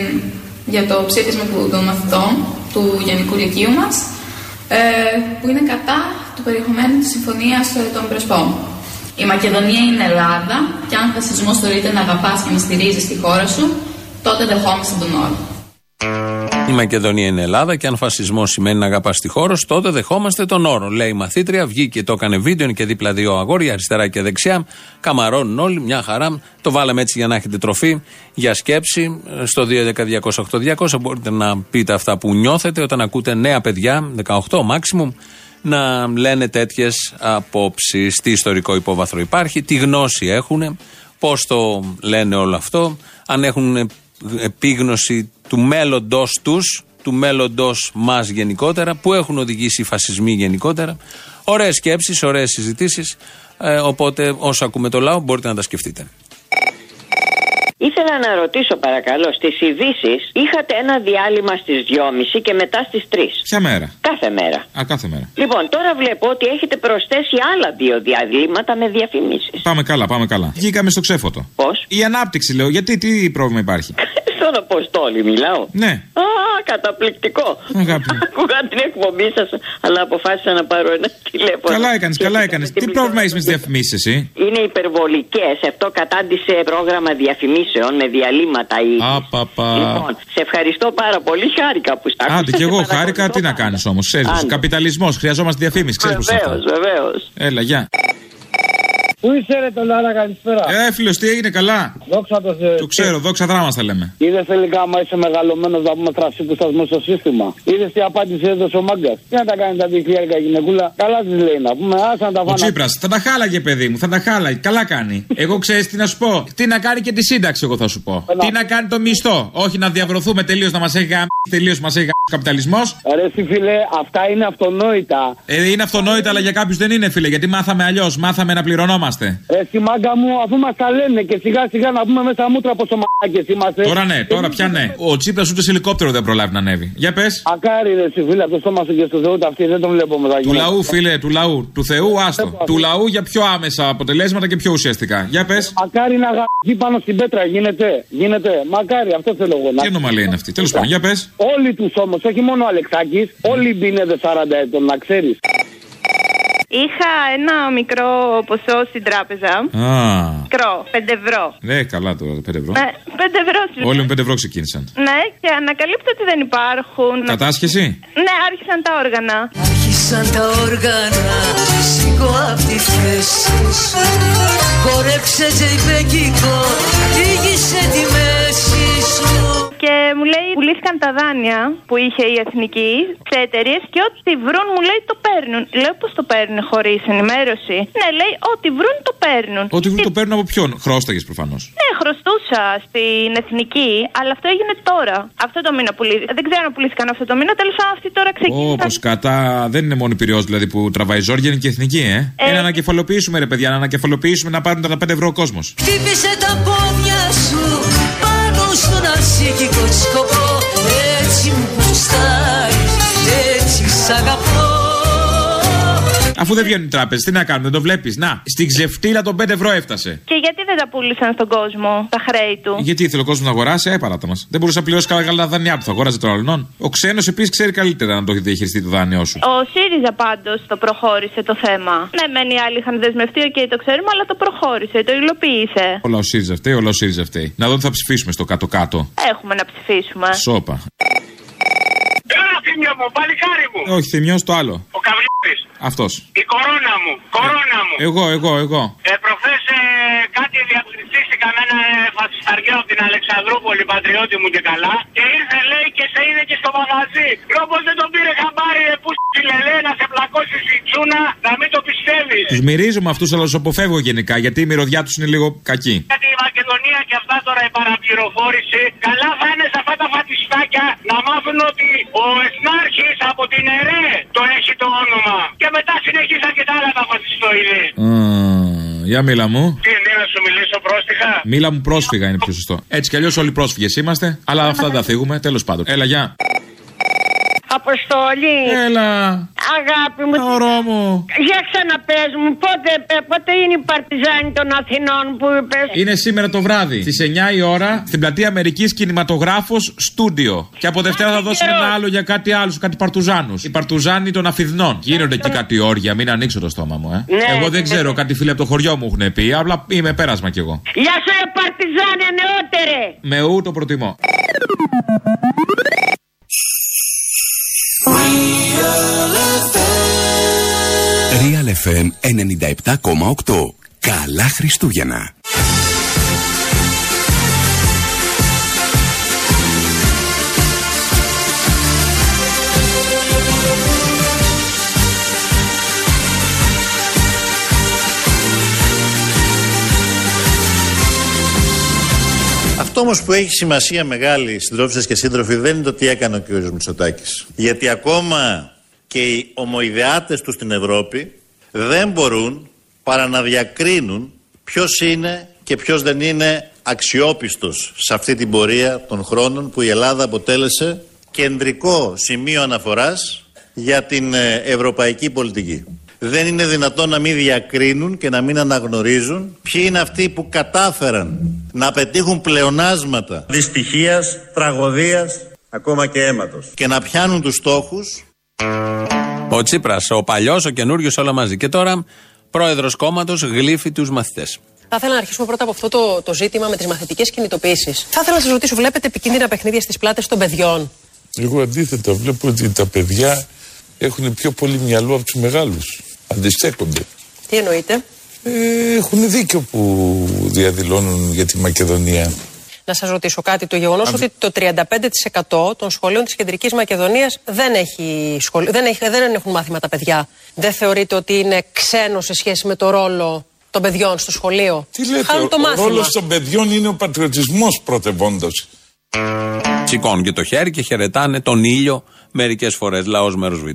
για το ψήφισμα του, των μαθητών του Γενικού Λυκείου μας, ε, που είναι κατά του περιεχομένου της Συμφωνίας ε, των Πρεσπών. Η Μακεδονία είναι Ελλάδα και αν φασισμός θεωρείται να αγαπάς και να στηρίζεις τη χώρα σου, τότε δεχόμαστε τον όρο. Η Μακεδονία είναι Ελλάδα και αν φασισμός σημαίνει να αγαπάς τη χώρα, σου, τότε δεχόμαστε τον όρο. Λέει η μαθήτρια, βγήκε, το έκανε βίντεο, είναι και δίπλα δύο αγόρια, αριστερά και δεξιά. Καμαρώνουν όλοι, μια χαρά. Το βάλαμε έτσι για να έχετε τροφή για σκέψη. Στο 2.11.208.200 μπορείτε να πείτε αυτά που νιώθετε όταν ακούτε νέα παιδιά, 18 maximum, να λένε τέτοιες απόψεις. Τι ιστορικό υπόβαθρο υπάρχει, τι γνώση έχουν, πώς το λένε όλο αυτό, αν έχουν επίγνωση του μέλλοντός τους, του μέλλοντός μας γενικότερα, που έχουν οδηγήσει οι φασισμοί γενικότερα. Ωραίες σκέψεις, ωραίες συζητήσεις. Ε, οπότε, όσο ακούμε το λαό, μπορείτε να τα σκεφτείτε. Ήθελα να ρωτήσω παρακαλώ, στις ειδήσεις είχατε ένα διάλειμμα στις 2.30 και μετά στις 3. Ποια μέρα; Κάθε μέρα. Α, κάθε μέρα. Λοιπόν, τώρα βλέπω ότι έχετε προσθέσει άλλα δύο διαλύματα με διαφημίσεις. Πάμε καλά, πάμε καλά. Βγήκαμε στο ξέφωτο. Πώς; Η ανάπτυξη λέω, γιατί τι πρόβλημα υπάρχει; Στον Αποστόλη μιλάω. Ναι. Α, καταπληκτικό. Αγάπη. Άκουγα την εκπομπή σας, αλλά αποφάσισα να πάρω ένα τηλέφωνο. Καλά έκανες, καλά έκανες. Τι πρόβλημα έχεις με τις διαφημίσεις, εσύ; Είναι υπερβολικές. Αυτό κατάντησε πρόγραμμα διαφημίσεων με διαλύματα ή. Απαπα. Λοιπόν, σε ευχαριστώ πάρα πολύ. Χάρηκα που σ' άκουσα. Άντε, κι εγώ Σε χάρηκα, παρακολουθώ τι να κάνεις όμως. Άντε. Καπιταλισμός, χρειαζόμαστε διαφήμιση, ξέρεις πώς Βεβαίως, βεβαίως. Έλα, γεια. Πού είσαι ρε τον Άρα, καλησπέρα. Ε, φίλος, τι έγινε καλά; Δόξα τω Θεώ. Το ξέρω, δόξα δράμα θα λέμε. Είδες τελικά, άμα είσαι μεγαλωμένος να πούμε τρασίπου σταθμός στο σύστημα. Είδες τι απάντηση έδωσε ο μάγκας. Τι να τα κάνει τα δικλιάρικα γυναικούλα; Καλά της λέει να πούμε, άσα να τα Ο φάνε. Τσίπρας, θα τα χάλαγε, παιδί μου, θα τα χάλαγε. Καλά κάνει. Εγώ ξέρεις τι να σου πω. Τι να κάνει και τη σύνταξη, εγώ θα σου πω. Τι να κάνει το μισθό. Όχι να διαβρωθούμε τελείως να μας έχει γάμ τελείως μας έχει ο καπιταλισμός. Ρε εσύ φίλε, αυτά είναι αυτονόητα. Ε, είναι αυτονόητα, αλλά για κάποιους δεν είναι, φίλε. Γιατί μάθαμε αλλιώς. Μάθαμε να πληρωνόμαστε. Ρε εσύ μάγκα μου, αφού μας τα λένε και σιγά σιγά να πούμε μέσα μούτρα πόσο μάκε είμαστε. Τώρα ναι, τώρα πια ναι. Ο Τσίπρας ούτε σε ελικόπτερο δεν προλάβει να ανέβει. Για πες. Ακάρι ρε εσύ φίλε, από το στόμα σου και στο Θεό αυτή δεν τον βλέπω μετά. Του λαού, φίλε, του λαού. Του Θεού, άστο. Του λαού για πιο άμεσα αποτελέσματα και πιο ουσιαστικά. Για πες. Μακάρι να γαμπεί πάνω στην πέτρα, γίνεται. Γίνεται. Μακάρι, αυτό θέλω εγώ. Τι ανομαλία είναι αυτή. Τέλος πάντων, για πες. Όλοι τους όμως, όχι μόνο ο Αλεξάκης, όλοι οι μπίνεδε 40 ετών, να ξέρεις. Είχα ένα μικρό ποσό στην τράπεζα. Α. Μικρό, 5 ευρώ. Ναι, καλά τώρα, 5 ευρώ. Ναι, 5 ευρώ. σου- Όλοι με 5 ευρώ ξεκίνησαν. Ναι, και ανακαλύπτω ότι δεν υπάρχουν. Κατάσχεση; Ναι, άρχισαν τα όργανα. Άρχισαν τα όργανα Σήκω απ' τη θέση σου Χόρεψε τζεϊπέκικο Ήγησε τη μέση σου Και μου λέει πουλήθηκαν τα δάνεια που είχε η εθνική σε εταιρείες και ό,τι βρουν μου λέει το παίρνουν. Λέω πώς το παίρνουν; Χωρίς ενημέρωση. Ναι, λέει ό,τι βρουν το παίρνουν. Ότι βρουν το παίρνουν από ποιον; Χρώσταγε προφανώς. Ναι, χρωστούσα στην εθνική, αλλά αυτό έγινε τώρα. Αυτό το μήνα πουλήθηκαν. Δεν ξέρω αν πουλήθηκαν αυτό το μήνα, τέλος πάντων αυτή τώρα ξεκίνησε. Όπω κατά. Δεν είναι μόνο πυρεό δηλαδή που τραβάει ζόρια, είναι και εθνική, ε. Ε. Ε, να ανακεφαλοποιήσουμε, ρε παιδιά, να ανακεφαλοποιήσουμε να πάρουν τα 5 ευρώ ο κόσμος. Χτύπησε τα πόδια σου Πάνω στον αρχίκικο σκοπό Έτσι μου γουστάρεις Έτσι σ' αγαπώ Αφού δεν βγαίνουν οι τράπεζες, τι να κάνουμε, δεν το βλέπεις. Να, στην ξεφτίλα των 5 ευρώ έφτασε. Και γιατί δεν τα πούλησαν στον κόσμο τα χρέη του; Γιατί ήθελε ο κόσμος να αγοράσει, ε, παράτα μας. Δεν μπορούσε να πληρώσει καλά, καλά δάνειά του, θα αγόραζε τον άλλον. Ο ξένος επίσης ξέρει καλύτερα να το διαχειριστεί το δάνειό σου. Ο ΣΥΡΙΖΑ πάντως το προχώρησε το θέμα. Ναι, μεν οι άλλοι είχαν δεσμευτεί, οκ, το ξέρουμε, αλλά το προχώρησε, το υλοποίησε. Όλα ο ΣΥΡΙΖΑ φταίει, όλα ο ΣΥΡΙΖΑ φταίει. Να δω τι θα ψηφίσουμε στο κάτω-κάτω. Έχουμε να ψηφίσουμε. Σόπα. Έλα, θύμιο μου, παλικάρι μου. Όχι, θυμιό το άλλο. Ο Καβλιάρης. Αυτός. Η κορώνα μου, κορώνα μου. Εγώ, εγώ, εγώ. Ε, προχθές ε, κάτι διαπληκτίστηκα με ένα ε, φασισταριό από την Αλεξανδρούπολη, πατριώτη μου και καλά. Και ήρθε λέει και σε είδε και στο μαγαζί. Λέω πως δεν τον πήρε χαμπάρι, ε, που φίλε λέει να σε πλακώσει η τσούνα, να μην το πιστεύεις. Τους μυρίζομαι αυτούς, αλλά τους αποφεύγω γενικά γιατί η μυρωδιά τους είναι λίγο κακή. Γιατί η Μακεδονία και αυτά τώρα η παραπληροφόρηση, καλά θα είναι σε αυτά τα φατιστάκια να μάθουν ότι ο Εθνάρχης από την ΕΡΕ το έχει το όνομα. Και μετά συνεχίζαν και τα άλλα τα φασιστοειδή. Μμμ, Για μίλα μου. Τι είναι να σου μιλήσω πρόστιχα. Μίλα μου πρόσφυγα είναι πιο σωστό. Έτσι κι αλλιώς όλοι πρόσφυγες είμαστε, αλλά αυτά δεν τα θίγουμε. Τέλος πάντων. Έλα, γεια. Αποστολή. Έλα. Αγάπη μου. Ωρό μου. Για ξαναπες μου, πότε, ε, πότε είναι η Παρτιζάνη των Αθηνών που είπες; Είναι σήμερα το βράδυ, στις 9 η ώρα, στην πλατεία Αμερικής Κινηματογράφος Στούντιο. Και από Δευτέρα θα δώσουμε ένα άλλο για κάτι άλλο, κάτι Παρτουζάνους. Οι Παρτουζάνοι των Αφιδνών. Γίνονται εκεί κάτι όργια, μην ανοίξω το στόμα μου, ε. Ναι. Εγώ δεν ξέρω, κάτι φίλοι από το χωριό μου έχουν πει, απλά είμαι πέρασμα κι εγώ. Γεια σου, ε, Παρτιζάνη, νεότερε. Με ου το προτιμώ. Real FM 97,8. Καλά Χριστούγεννα. Αυτό όμως που έχει σημασία μεγάλη, συντρόφισσες και σύντροφοι, δεν είναι το τι έκανε ο κ. Μητσοτάκης. Γιατί ακόμα και οι ομοειδεάτες τους στην Ευρώπη δεν μπορούν παρά να διακρίνουν ποιος είναι και ποιος δεν είναι αξιόπιστος σε αυτή την πορεία των χρόνων που η Ελλάδα αποτέλεσε κεντρικό σημείο αναφοράς για την ε, ευρωπαϊκή πολιτική. Δεν είναι δυνατόν να μην διακρίνουν και να μην αναγνωρίζουν ποιοι είναι αυτοί που κατάφεραν να πετύχουν πλεονάσματα δυστυχίας, τραγωδίας, ακόμα και αίματος και να πιάνουν τους στόχους Ο Τσίπρας, ο παλιός, ο καινούριος, όλα μαζί. Και τώρα πρόεδρος κόμματος γλύφει τους μαθητές. Θα ήθελα να αρχίσουμε πρώτα από αυτό το, το ζήτημα με τις μαθητικές κινητοποιήσει. Θα ήθελα να σας ρωτήσω, βλέπετε επικίνδυνα παιχνίδια στις πλάτες των παιδιών; Εγώ αντίθετα βλέπω ότι τα παιδιά έχουν πιο πολύ μυαλό από τους μεγάλους. Αντιστέκονται. Τι εννοείτε; Ε, έχουν δίκιο που διαδηλώνουν για τη Μακεδονία. Να σας ρωτήσω κάτι. Το γεγονός Α, ότι το 35% των σχολείων της Κεντρικής Μακεδονίας δεν, έχει σχολ... δεν, έχει... δεν έχουν μάθημα τα παιδιά. Δεν θεωρείτε ότι είναι ξένο σε σχέση με το ρόλο των παιδιών στο σχολείο; Τι λέτε, Χάνουν ο, το ο μάθημα. ρόλος των παιδιών είναι ο πατριωτισμός πρωτευόντως. Σηκώνουν και το χέρι και χαιρετάνε τον ήλιο μερικές φορές. Λαός μέρος Β.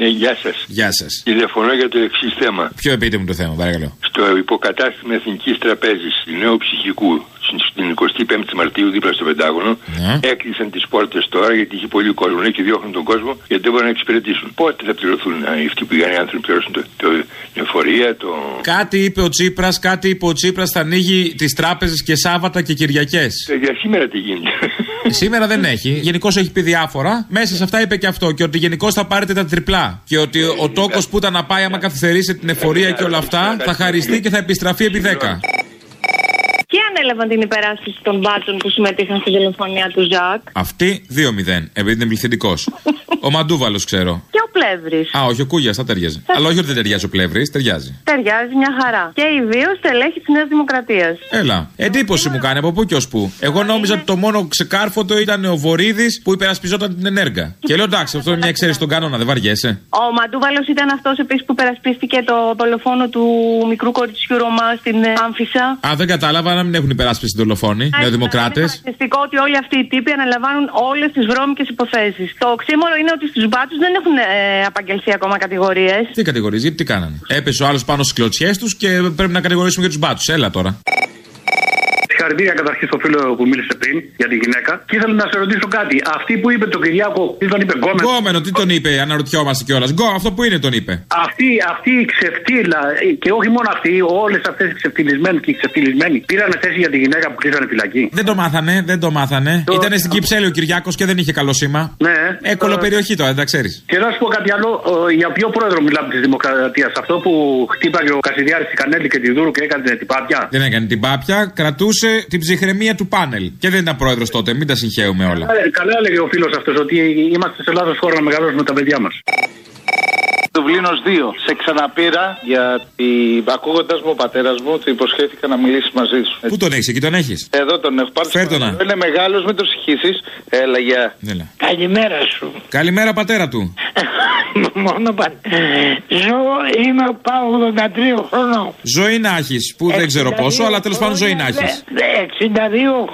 Ναι, γεια σας. Γεια σας. Τηλεφωνώ για το εξής θέμα. Ποιο επίτε μου το θέμα, παρακαλώ. Στο υποκατάστημα Εθνικής Τραπέζης Νέου Ψυχικού στην 25η Μαρτίου δίπλα στο Πεντάγωνο Ναι. έκλεισαν τις πόρτες τώρα γιατί είχε πολύ κόσμο λέει, και διώχνουν τον κόσμο γιατί δεν μπορούν να εξυπηρετήσουν. Πότε θα πληρωθούν ε, αυτοί που πήγαν οι άνθρωποι πληρώσουν το, το, την εφορία, το. Κάτι είπε ο Τσίπρας, κάτι είπε ο Τσίπρας θα ανοίγει τις τράπεζες και Σάββατα και Κυριακές. Ε, Για σήμερα τι γίνεται. Σήμερα δεν έχει. Γενικώς έχει πει διάφορα. Μέσα σε αυτά είπε και αυτό. Και ότι γενικώς θα πάρετε τα τριπλά. Και ότι ο τόκος που ήταν να πάει, άμα καθυστερήσει την εφορία και όλα αυτά, θα χαριστεί και θα επιστραφεί επί 10. Ποιοι ανέλαβαν την υπεράσπιση των μπάτσων που συμμετείχαν στη δολοφονία του Ζακ Αυτή 2-0, επειδή είναι πληθυντικός. ο Μαντούβαλος ξέρω. και ο Πλεύρης. Α, όχι, ο Κούγιας θα ταιριάζει. Αλλά όχι ότι δεν ταιριάζει ο Πλεύρης, ταιριάζει. Ταιριάζει μια χαρά. Και οι δύο στελέχη της Νέας Δημοκρατίας. Έλα. Εντύπωση μου κάνει από πού και ως πού. Εγώ νόμιζα ότι το μόνο ξεκάρφωτο ήταν ο Βορύδης που υπερασπιζόταν την ενέργα. Και λέω εντάξει, αυτό είναι μια εξαίρεση στον κανόνα, δεν βαριέσαι. Ο Μαντούβαλος ήταν αυτός επίσης που περασπίστηκε το δολοφόνο του μικρού κοριτσιού Ρωμά στην ε, Άμφισα. Α, δεν κατάλαβα να μην έχουν υπεράσπιση δολοφόνοι, νεοδημοκράτες. Χαρακτηριστικό ότι όλοι αυτοί οι τύποι αναλαμβάνουν όλες τις βρώμικες υποθέσεις. Το οξύμορο είναι ότι στους μπάτσου δεν έχουν ε, απαγγελθεί ακόμα κατηγορίες. Τι κατηγορίες, γιατί τι κάνανε. Έπεσε ο άλλος πάνω στις κλωτσιές τους και πρέπει να κατηγορήσουμε για τους μπάτσου. Έλα τώρα. Συγχαρητήρια καταρχήν στο φίλο που μίλησε πριν για τη γυναίκα. Και ήθελα να σε ρωτήσω κάτι. Αυτή που είπε τον Κυριάκο, τι τον είπε, Γκόμενο. Γκόμενο, τι τον είπε, αναρωτιόμαστε κιόλας. Γκό, αυτό που είναι τον είπε. Αυτή, αυτή η ξεφτύλα, και όχι μόνο αυτή, όλες αυτές οι ξεφτυλισμένοι και οι ξεφτυλισμένοι πήραν θέση για τη γυναίκα που κλείσανε φυλακή. Δεν το μάθανε, δεν το μάθανε. Ήταν στην Κυψέλη ο Κυριάκος και δεν είχε καλό σήμα. Ναι. Έκολο περιοχή τώρα, δεν τα ξέρεις. Και να σου πω κάτι άλλο, ε, για ποιο πρόεδρο μιλάμε της Δημοκρατίας, αυτό που χτύπαγε ο Κασιδιάρης τη Κανέλη και τη Δούρου και έκανε την πάπια. Δεν έκανε την πάπια, κρατούσε την ψυχραιμία του πάνελ. Και δεν ήταν πρόεδρος τότε, μην τα συγχαίουμε όλα. Ε, Καλά έλεγε ο φίλος αυτός ότι είμαστε σε λάθος χώρα να μεγαλώσουμε τα παιδιά μας. Δουβλίνος 2. Σε ξαναπήρα γιατί ακούγοντας μου ο πατέρας μου του υποσχέθηκα να μιλήσει μαζί σου. Πού τον έχεις, εκεί τον έχεις; Εδώ τον έχω πάρει. Φέρ' τον να. Είναι μεγάλος, μην το συγχύσεις. Έλα, γεια. Έλα. Καλημέρα σου. Καλημέρα, πατέρα του. Μόνο πα... Ζω, είμαι πάω 83 χρονών. Ζωή να έχεις, που δεν ξέρω πόσο, αλλά τέλος πάντων ζωή να έχεις. 62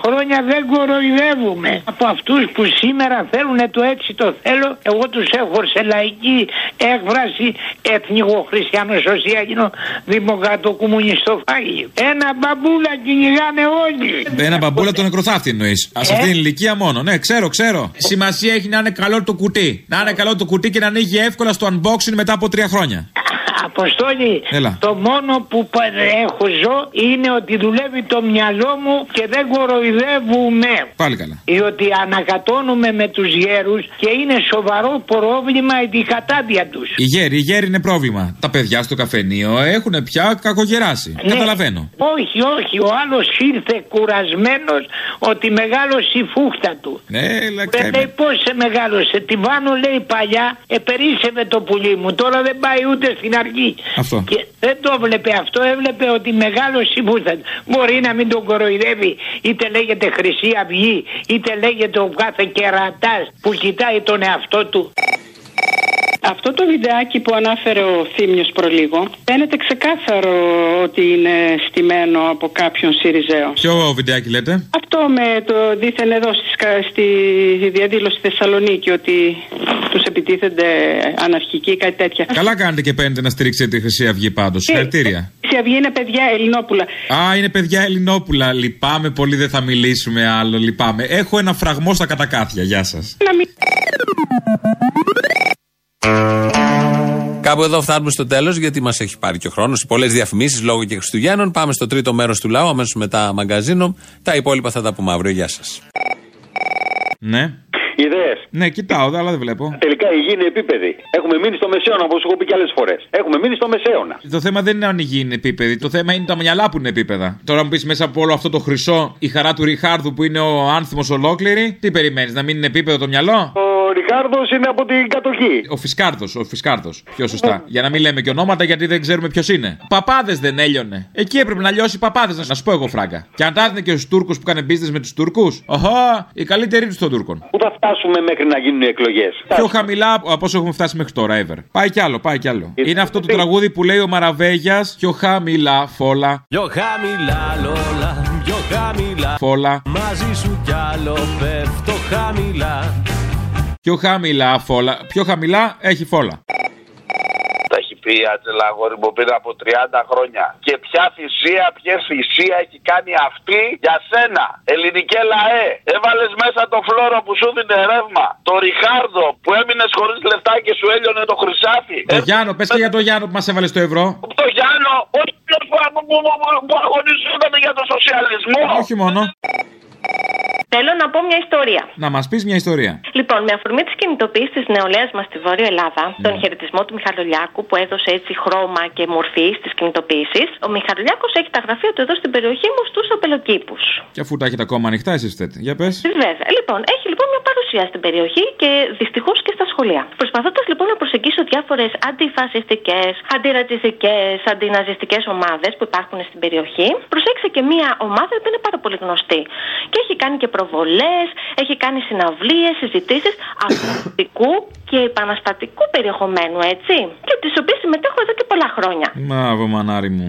χρόνια δεν κοροϊδεύουμε. Από αυτούς που σήμερα θέλουν το έτσι το θέλω, εγώ τους έχω σε λαϊκή έκφραση εθνικό χριστιανό σοσιαλινό δημοκρατό κομμουνιστό φάγη. Ένα μπαμπούλα κυνηγάνε όλοι. Ένα μπαμπούλα τον νεκροθάφτη εννοείς. Α αυτή την ηλικία μόνο. Ναι, ξέρω, ξέρω. Σημασία έχει να είναι καλό το κουτί. Να είναι καλό το κουτί και να ανοίγει εύκολα στο unboxing μετά από τρία χρόνια. Αποστόλη, Έλα. το μόνο που πα- έχω ζω είναι ότι δουλεύει το μυαλό μου και δεν κοροϊδεύουμε. Πάλι καλά. Διότι ανακατώνουμε με τους γέρους και είναι σοβαρό πρόβλημα η κατάδια τους. Οι γέροι, οι γέροι είναι πρόβλημα. Τα παιδιά στο καφενείο έχουν πια κακογεράσει. Ναι. Καταλαβαίνω. Όχι, όχι, ο άλλος ήρθε κουρασμένος ότι μεγάλωσε η φούχτα του. Ναι, έλα, Δεν καημένο. λέει πώς σε μεγάλωσε. Τη βάνω λέει παλιά, επερίσευε το πουλί μου. Τώρα δεν πάει ούτε στην αργή. Αυτό. Και δεν το βλέπε αυτό, έβλεπε ότι μεγάλωσε η φούχτα του. Μπορεί να μην τον κοροϊδεύει, είτε λέγεται Χρυσή Αυγή, είτε λέγεται ο κάθε κερατάς που κοιτάει τον εαυτό του. Αυτό το βιντεάκι που ανάφερε ο Θήμιος προλίγο φαίνεται ξεκάθαρο ότι είναι στημένο από κάποιον Σιριζέο. Ποιο βιντεάκι λέτε; Αυτό με το δίθεν εδώ στη, σκα- στη διαδήλωση στη Θεσσαλονίκη ότι τους επιτίθενται αναρχικοί ή κάτι τέτοια. Καλά κάνετε και παίρνετε να στηρίξετε τη Χρυσή Αυγή πάντως. Ε, Συγχαρητήρια. Η Χρυσή Αυγή είναι παιδιά Ελληνόπουλα. Α, είναι παιδιά Ελληνόπουλα. Λυπάμαι πολύ, δεν θα μιλήσουμε άλλο. Λυπάμαι. Έχω ένα φραγμό στα κατακάθια. Γεια σας. Να μην... Κάπου εδώ φτάνουμε στο τέλος, γιατί μας έχει πάρει και ο χρόνος. Πολλές διαφημίσεις λόγω και Χριστουγέννων. Πάμε στο τρίτο μέρος του λαού, αμέσως μετά μαγκαζίνο. Τα υπόλοιπα θα τα πούμε αύριο. Γεια σας. Ναι. Ιδέες. Ναι, κοιτάω, αλλά δεν βλέπω. Τελικά η γη είναι επίπεδη. Έχουμε μείνει στο μεσαίωνα, όπως έχω πει και άλλες φορές. Έχουμε μείνει στο μεσαίωνα. Το θέμα δεν είναι αν η γη είναι επίπεδη. Το θέμα είναι τα μυαλά που είναι επίπεδα. Τώρα μου πεις μέσα από όλο αυτό το χρυσό, η χαρά του Ριχάρδου που είναι ο άνθιμος ολόκληρη, τι περιμένεις, να μην είναι επίπεδο το μυαλό; Ο Ριχάρδο είναι από την κατοχή. Ο Φισκάρδος, ο Φισκάρδος. Πιο σωστά. Για να μην λέμε και ονόματα γιατί δεν ξέρουμε ποιος είναι. Παπάδες δεν έλειωνε. Εκεί έπρεπε να λιώσει παπάδες, να σου πω εγώ φράγκα. Και αν τα έδινε και στους Τούρκους που κάνε business με τους Τούρκους. Οχα, η καλύτερη τους των Τούρκων. Πού θα φτάσουμε μέχρι να γίνουν οι εκλογές; Πιο χαμηλά από όσο έχουμε φτάσει μέχρι τώρα, ever. Πάει κι άλλο, πάει κι άλλο. Είναι αυτό το τραγούδι που λέει ο Μαραβέγιας. Πιο χαμηλά, φόλα. Yo jamila Lola, πιο χαμηλά. Φόλα. Μαζί σου κι άλλο πέφτω χαμηλά. Πιο χαμηλά φόλα. Πιο χαμηλά έχει φόλα. Τα έχει πει η Άτζελα αγόρι μου πριν από 30 χρόνια. Και ποια θυσία, ποια θυσία έχει κάνει αυτή για σένα. Ελληνικέ λαέ. Έβαλες μέσα το φλόρο που σου δίνει ρεύμα. Το Ριχάρδο που έμεινες χωρίς λεφτά και σου έλειωνε το χρυσάφι. Το Γιάννο, πες και για το Γιάννο που μας έβαλες στο ευρώ. Το Γιάννο, όχι το που, που, που, που- που αγωνιζόταν για το σοσιαλισμό. Όχι μόνο. Θέλω να πω μια ιστορία. Να μας πεις μια ιστορία. Λοιπόν, με αφορμή τη κινητοποίηση της νεολαίας μας στη Βόρεια Ελλάδα, τον χαιρετισμό του Μιχαλολιάκου που έδωσε έτσι χρώμα και μορφή στις κινητοποίησεις, ο Μιχαλολιάκος έχει τα γραφεία του εδώ στην περιοχή μου στους απελοκήπους. Και αφού τα έχετε ακόμα ανοιχτά, εσείς θέτε. Για πες. Βέβαια. Λοιπόν, έχει λοιπόν μια παρουσία στην περιοχή και δυστυχώς και στα σχολεία. Προσπαθώντας λοιπόν να προσεγγίσω διάφορες αντιφασιστικές, αντιρατσιστικές, αντιναζιστικές ομάδες που υπάρχουν στην περιοχή, προσέξα και μια ομάδα που είναι πάρα πολύ γνωστή. Και έχει κάνει και προβολές, έχει κάνει συναυλίες, συζητήσεις αγωνιστικού και επαναστατικού περιεχομένου, έτσι. Και τις οποίες συμμετέχω εδώ και πολλά χρόνια. Μάβο μανάρι μου.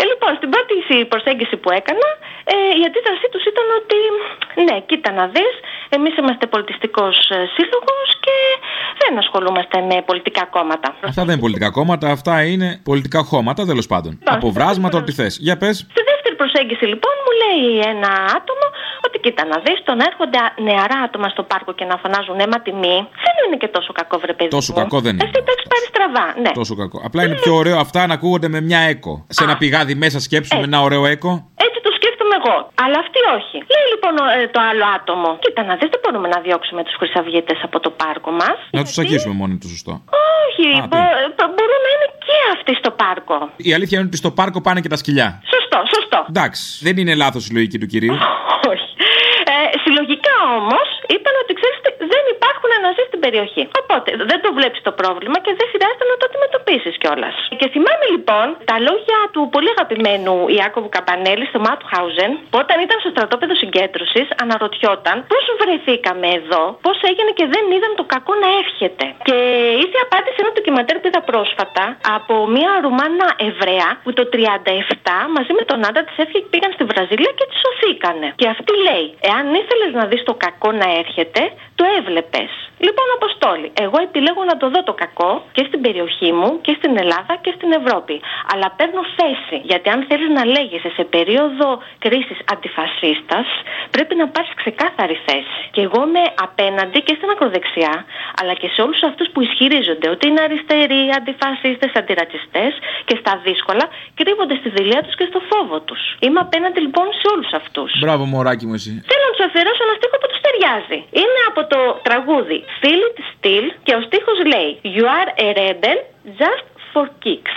Ε, λοιπόν, στην πρώτη συ- προσέγγιση που έκανα, ε, η αντίδρασή τους ήταν ότι ναι, κοίτα να δεις, εμείς είμαστε πολιτιστικός σύλλογος και δεν ασχολούμαστε με πολιτικά κόμματα. Αυτά δεν είναι πολιτικά κόμματα, αυτά είναι πολιτικά χώματα τέλος πάντων. Αποβράσματα, ό,τι θες. Για πες. Στη δεύτερη προσέγγιση, λοιπόν, μου λέει ένα άτομο ότι κοίτα να δεις, το να έρχονται νεαρά άτομα στο πάρκο και να φωνάζουν αίμα τιμή, δεν είναι και τόσο κακό, βρε παιδί. Τόσο μου. κακό δεν είναι. Εσύ το έχεις πάρει στραβά, ναι. Τόσο κακό. Απλά είναι πιο ωραίο αυτά να ακούγονται με μια έκο. Σε ένα πηγάδι μέσα σκέψου με ένα ωραίο έκο. Έτσι το σκέφτομαι εγώ. Αλλά αυτή όχι. Λέει λοιπόν ο- ε, το άλλο άτομο. Κοίτα να δεις, δεν μπορούμε να διώξουμε τους χρυσαυγίτες από το πάρκο μας. Να τους αγγίσουμε μόνοι τους, σωστό. Όχι, Α, μπο- μπο- μπορούν να είναι και αυτοί στο πάρκο. Η αλήθεια είναι ότι στο πάρκο πάνε και τα σκυλιά. Σωστό, σωστό. Εντάξει, δεν είναι λάθος η λογική του κυρίου. Όχι. Ε, συλλογικά όμως είπαν ότι ξέρεις δεν υπάρχουν ναζί στην περιοχή. Οπότε δεν το βλέπεις το πρόβλημα και δεν χρειάζεται να το αντιμετωπίσεις κιόλας. Και θυμάμαι λοιπόν τα λόγια του πολύ αγαπημένου Ιάκωβου Καπανέλη στο Μάτχαουζεν που όταν ήταν στο στρατόπεδο συγκέντρωσης αναρωτιόταν πώς βρεθήκαμε εδώ, πώς έγινε και δεν είδαν το κακό να έρχεται. Και ήρθε η απάντηση σε ένα ντοκιματέρ που είδα πρόσφατα από μια Ρουμάνα Εβραία που το 37 μαζί με τον άντρα της έφυγε και πήγαν στη Βραζιλία και τη σωθήκανε. Και αυτή λέει: Εάν ήθελες να δεις το κακό να έρχεται, το έβλεπες. Λοιπόν, Αποστόλη, εγώ επιλέγω να το δω το κακό και στην περιοχή μου και στην Ελλάδα και στην Ευρώπη. Αλλά παίρνω θέση. Γιατί αν θέλεις να λέγεσαι σε περίοδο κρίσης αντιφασίστας, πρέπει να πάρεις ξεκάθαρη θέση. Και εγώ είμαι απέναντι και στην ακροδεξιά, αλλά και σε όλους αυτούς που ισχυρίζονται ότι είναι αριστεροί, αντιφασίστες, αντιρατσιστές και στα δύσκολα κρύβονται στη δηλία τους και στο φόβο τους. Είμαι απέναντι λοιπόν σε όλους αυτούς. Μπράβο, μωράκι μου, εσύ. Θέλω να τους αφιερώσω ένα στίχο που τους ταιριάζει. Είναι από το τραγούδι Feel It Still και ο στίχος λέει You are a rebel just for kicks.